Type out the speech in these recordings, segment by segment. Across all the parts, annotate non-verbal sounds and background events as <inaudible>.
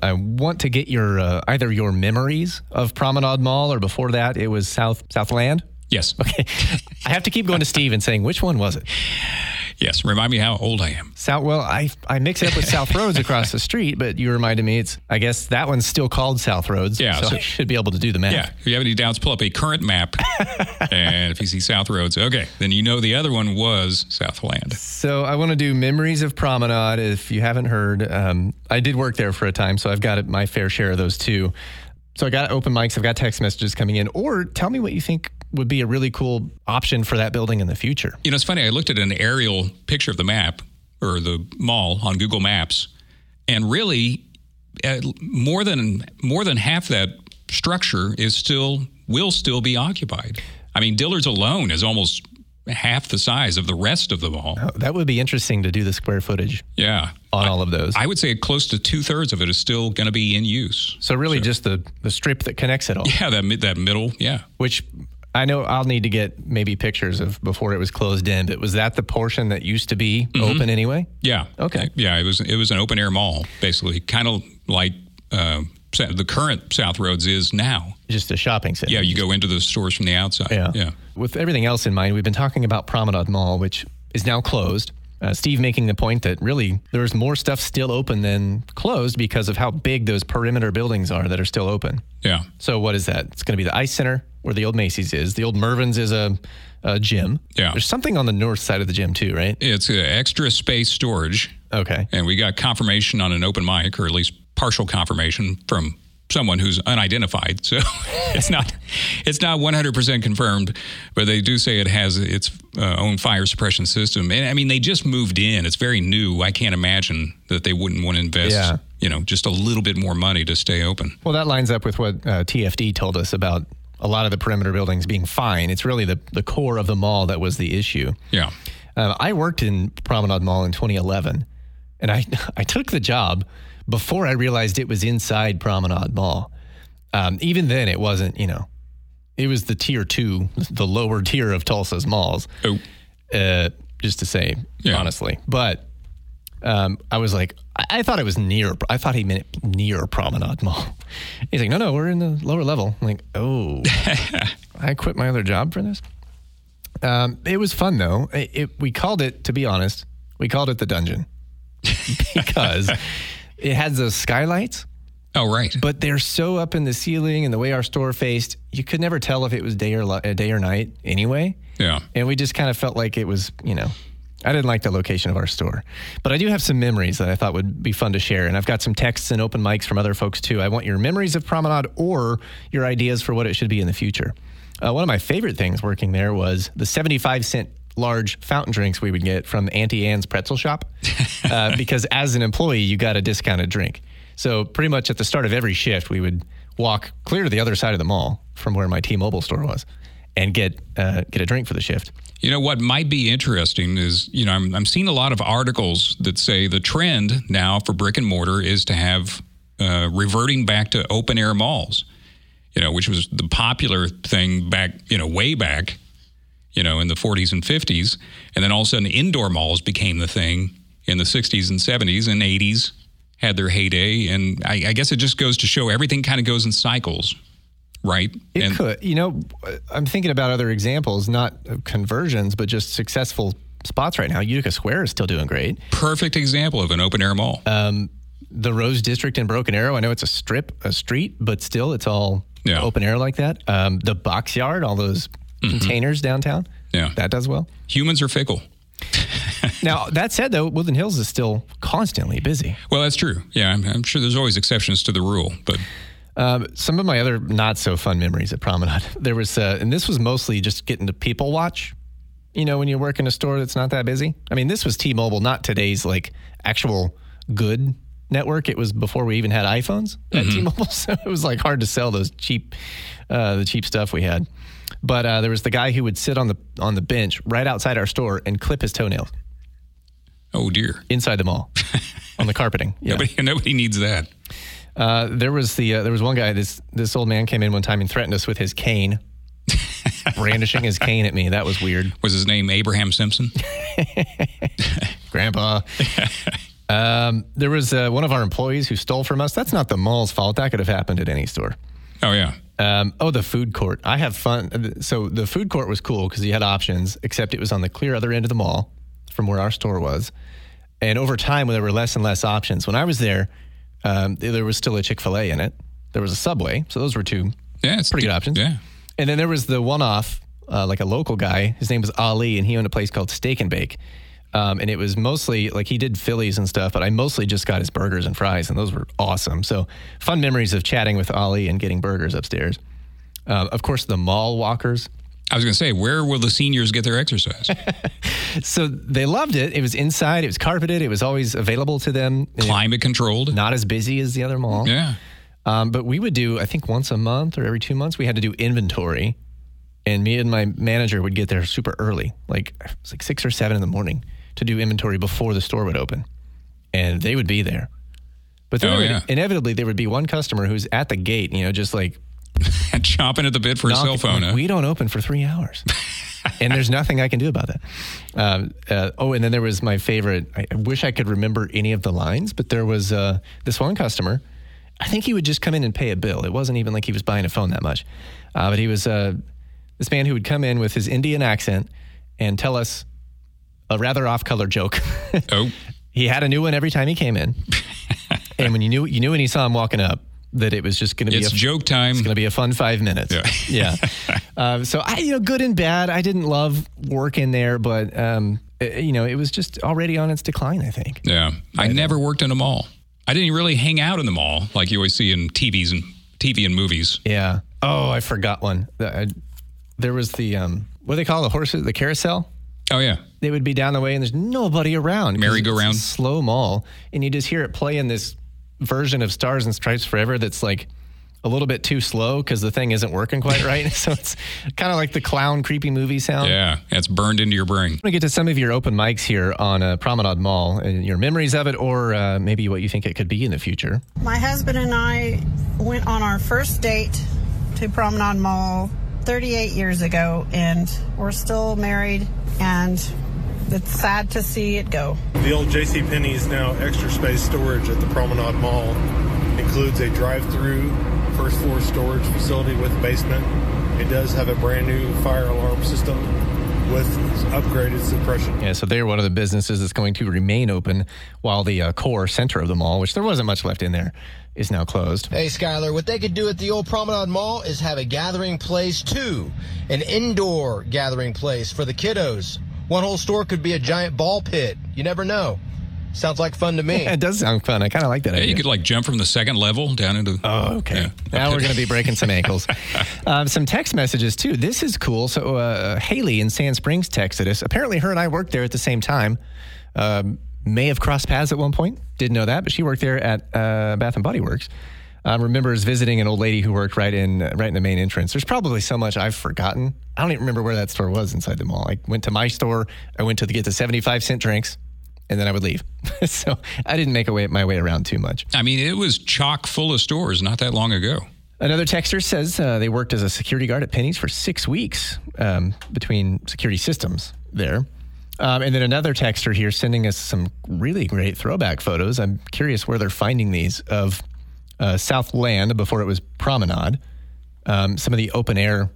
I want to get your uh, either your memories of Promenade Mall or before that it was South Southland. Yes. <laughs> Okay. I have to keep going to Steve and saying which one was it? Yes. Remind me how old I am. South. Well, I I mix it up with Southroads across the street, but you reminded me it's. I guess that one's still called Southroads. Yeah, So, so- I should be able to do the math. Yeah. If you have any doubts, pull up a current map. <laughs> and if you see Southroads, okay, then you know the other one was Southland. So I want to do memories of Promenade. If you haven't heard, um, I did work there for a time, so I've got my fair share of those too. So I got open mics, I've got text messages coming in, or tell me what you think would be a really cool option for that building in the future. You know, it's funny. I looked at an aerial picture of the map or the mall on Google Maps, and really, uh, more than more than half that structure is still will still be occupied. I mean, Dillard's alone is almost half the size of the rest of the mall. Oh, that would be interesting to do the square footage Yeah, on all of those. I would say close to two thirds of it is still going to be in use. so really, just the the strip that connects it all, Yeah, that that middle. Yeah, which. I know I'll need to get maybe pictures of before it was closed in, but was that the portion that used to be open anyway? yeah. Okay. Yeah, it was it was an open air mall basically, kind of like uh, the current Southroads is now. Just a shopping center. Yeah, you go into the stores from the outside. Yeah. yeah. With everything else in mind, we've been talking about Promenade Mall, which is now closed. Uh, Steve making the point that really there's more stuff still open than closed because of how big those perimeter buildings are that are still open. Yeah. So what is that? It's going to be the Ice Center where the old Macy's is. The old Mervyn's is a, a gym. Yeah. There's something on the north side of the gym too, right? It's uh, extra space storage, Okay. and we got confirmation on an open mic, or at least partial confirmation from someone who's unidentified. So <laughs> it's not it's not 100% confirmed, but they do say it has its uh, own fire suppression system. And I mean, they just moved in; it's very new. I can't imagine that they wouldn't want to invest, Yeah. you know, just a little bit more money to stay open. Well, that lines up with what uh, TFD told us about a lot of the perimeter buildings being fine. It's really the, the core of the mall that was the issue. Yeah. Uh, I worked in Promenade Mall in 2011, and I <laughs> I took the job before I realized it was inside Promenade Mall. Um, even then, it wasn't. You know, it was the tier two, the lower tier of Tulsa's malls. Oh, Uh, just to say Yeah. honestly, but um, I was like, I, I thought it was near. I thought he meant near Promenade Mall. <laughs> He's like, no, no, we're in the lower level. I'm like, oh, <laughs> I quit my other job for this. Um, it was fun though. It, it, we called it, to be honest, we called it the dungeon <laughs> because it has those skylights, oh, right. but they're so up in the ceiling and the way our store faced, you could never tell if it was day or li- uh, day or night anyway. Yeah. And we just kind of felt like it was, you know, I didn't like the location of our store. But I do have some memories that I thought would be fun to share. And I've got some texts and open mics from other folks too. I want your memories of Promenade or your ideas for what it should be in the future. Uh, one of my favorite things working there was the 75 cent large fountain drinks we would get from Auntie Anne's pretzel shop. <laughs> Uh, because as an employee, you got a discounted drink. So pretty much at the start of every shift, we would walk clear to the other side of the mall from where my T-Mobile store was and get uh, get a drink for the shift. You know what might be interesting is you know I'm I'm seeing a lot of articles that say the trend now for brick and mortar is to have uh, reverting back to open air malls. You know, which was the popular thing back you know way back, you know in the 40s and 50s, and then all of a sudden indoor malls became the thing in the 60s and 70s and 80s had their heyday, and I, I guess it just goes to show everything kind of goes in cycles, right? It and could. You know, I'm thinking about other examples, not conversions, but just successful spots right now. Utica Square is still doing great. perfect example of an open air mall. Um, the Rose District in Broken Arrow, I know it's a strip, a street, but still it's all Yeah. open air like that. Um, the Box Yard, all those containers downtown, yeah, that does well. humans are fickle. <laughs> Now, that said, though, Woodland Hills is still constantly busy. Well, that's true. Yeah, I'm, I'm sure there's always exceptions to the rule, but Um, some of my other not so fun memories at Promenade, <laughs> there was, uh, and this was mostly just getting to people watch. You know, when you work in a store that's not that busy. I mean, this was T-Mobile, not today's like actual good network. It was before we even had iPhones at T-Mobile, <laughs> so it was like hard to sell those cheap, uh, the cheap stuff we had. But uh, there was the guy who would sit on the on the bench right outside our store and clip his toenails oh dear, inside the mall <laughs> on the carpeting. Yeah. nobody nobody needs that. Uh, there was the uh, there was one guy. This this old man came in one time and threatened us with his cane, <laughs> brandishing his cane at me. That was weird. Was his name Abraham Simpson? Grandpa. Um, there was uh, one of our employees who stole from us. That's not the mall's fault. That could have happened at any store. Oh yeah. Um, oh, the food court. I have fun. So the food court was cool because you had options, except it was on the clear other end of the mall from where our store was. And over time, when there were less and less options, when I was there, um, there was still a Chick Fil A in it. There was a Subway, so those were two Yeah, it's pretty good options. Yeah. And then there was the one-off, uh, like a local guy. His name was Ali, and he owned a place called Steak and Bake. Um, and it was mostly like he did Phillies and stuff, but I mostly just got his burgers and fries, and those were awesome. So fun memories of chatting with Ali and getting burgers upstairs. Uh, of course, the mall walkers. I was going to say, where will the seniors get their exercise? <laughs> So they loved it. It was inside. It was carpeted. It was always available to them. Climate controlled. Not as busy as the other mall. Yeah. Um, but we would do, I think, once a month or every two months, we had to do inventory. And me and my manager would get there super early, like it was like six or seven in the morning, to do inventory before the store would open. And they would be there. But then Oh, would- yeah. inevitably, there would be one customer who's at the gate, you know, just like <laughs> Chomping at the bit for a cell phone. like, huh? We don't open for three hours. <laughs> and there's nothing I can do about that. Um, uh, oh, and then there was my favorite. I I wish I could remember any of the lines, but there was uh, this one customer. I think he would just come in and pay a bill. It wasn't even like he was buying a phone that much. Uh, but he was uh, this man who would come in with his Indian accent and tell us a rather off color joke. <laughs> oh, he had a new one every time he came in. <laughs> and when you knew, you knew when he saw him walking up that it was just going to be it's a joke time. it's going to be a fun five minutes. Yeah. <laughs> yeah. Um, so I, you know, good and bad. I didn't love working there, but um, uh, you know, it was just already on its decline. I think. Yeah. I never worked in a mall. I didn't really hang out in the mall like you always see in TVs and TV and movies. Yeah. Oh, I forgot one. I, there was the um, what do they call the horses? The carousel. Oh yeah. They would be down the way, and there's nobody around. Merry-go-round. Slow mall, and you just hear it play in this version of Stars and Stripes Forever that's like a little bit too slow because the thing isn't working quite right. <laughs> so it's kind of like the clown creepy movie sound. Yeah. It's burned into your brain. I'm going to get to some of your open mics here on uh, Promenade Mall and your memories of it, or uh, maybe what you think it could be in the future. My husband and I went on our first date to Promenade Mall 38 years ago, and we're still married, and it's sad to see it go. The old J.C. Penney is now extra space storage at the Promenade Mall includes a drive-through first floor storage facility with basement. It does have a brand new fire alarm system with upgraded suppression. Yeah, so they're one of the businesses that's going to remain open while the uh, core center of the mall, which there wasn't much left in there, is now closed. Hey, Skyler, what they could do at the old Promenade Mall is have a gathering place too. An indoor gathering place for the kiddos. One whole store could be a giant ball pit. You never know. Sounds like fun to me. It does sound fun. I kind of like that Yeah, idea. you could like jump from the second level down into. Oh, okay. Yeah. Now we're going to be breaking some ankles. <laughs> um, some text messages, too. This is cool. So, uh, Haley in Sand Springs texted us. Apparently, her and I worked there at the same time. Um, may have crossed paths at one point. Didn't know that, but she worked there at uh, Bath and Body Works. Um, remembers visiting an old lady who worked right in right in the main entrance. There's probably so much I've forgotten. I don't even remember where that store was inside the mall. I went to my store. I went to get the 75 cent drinks, and then I would leave. <laughs> so I didn't make a way, my way around too much. I mean, it was chock full of stores not that long ago. Another texter says uh, they worked as a security guard at Penney's for six weeks um, between security systems there. Um, and then another texter here sending us some really great throwback photos. I'm curious where they're finding these of uh, Southland before it was Promenade. Um, some of the open air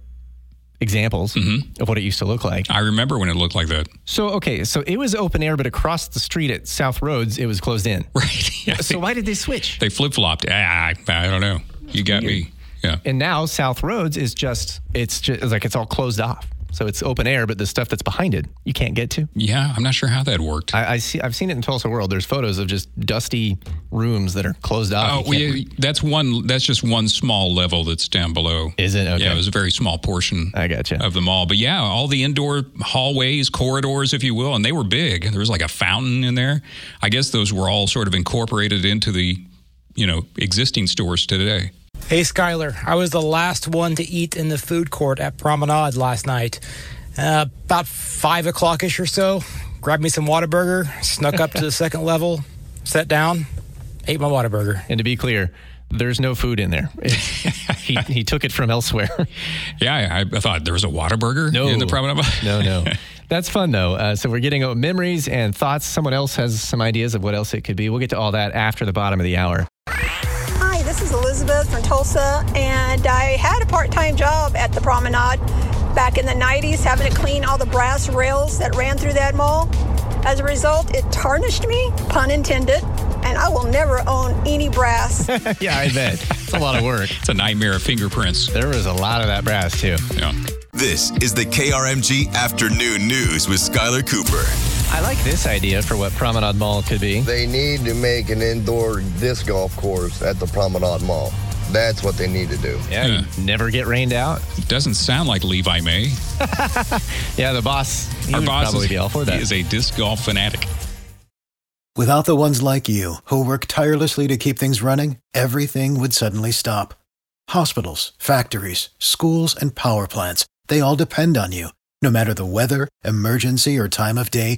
examples of what it used to look like. I remember when it looked like that. So, okay, so it was open air, but across the street at Southroads, it was closed in. <laughs> Right. Yeah, <laughs> So, they, why did they switch? they flip flopped. Ah, I, I don't know. You got me. Yeah. And now Southroads is just it's just it's like it's all closed off. So it's open air, but the stuff that's behind it you can't get to. Yeah, I'm not sure how that worked. I, I see. I've seen it in Tulsa World. There's photos of just dusty rooms that are closed off. Oh, that's one. That's just one small level that's down below. Is it? Okay. Yeah, it was a very small portion. I gotcha. Of the mall, but yeah, all the indoor hallways, corridors, if you will, and they were big. There was like a fountain in there. I guess those were all sort of incorporated into the, you know, existing stores today. Hey, Skyler. I was the last one to eat in the food court at Promenade last night. Uh, about 5 o'clock ish or so. Grabbed me some Whataburger, snuck up to the <laughs> second level, sat down, ate my Whataburger. and to be clear, there's no food in there. <laughs> He he took it from elsewhere. Yeah, I, I thought there was a Whataburger No. in the promenade. <laughs> no, no. That's fun though. Uh, so we're getting uh, memories and thoughts. Someone else has some ideas of what else it could be. We'll get to all that after the bottom of the hour. Hi, this is Elizabeth from Tulsa, and I had a part time job at the promenade back in the 90s, having to clean all the brass rails that ran through that mall. As a result, it tarnished me, pun intended, and I will never own any brass. <laughs> yeah, I bet. It's a lot of work. It's a nightmare of fingerprints. There was a lot of that brass too. Yeah. This is the KRMG Afternoon News with Skyler Cooper. I like this idea for what Promenade Mall could be. They need to make an indoor disc golf course at the Promenade Mall. That's what they need to do. Yeah, Yeah. never get rained out. Doesn't sound like Levi May. <laughs> Yeah, the boss. He Our boss probably is, be all for he that. is a disc golf fanatic. Without the ones like you, who work tirelessly to keep things running, everything would suddenly stop. Hospitals, factories, schools, and power plants, they all depend on you. No matter the weather, emergency, or time of day,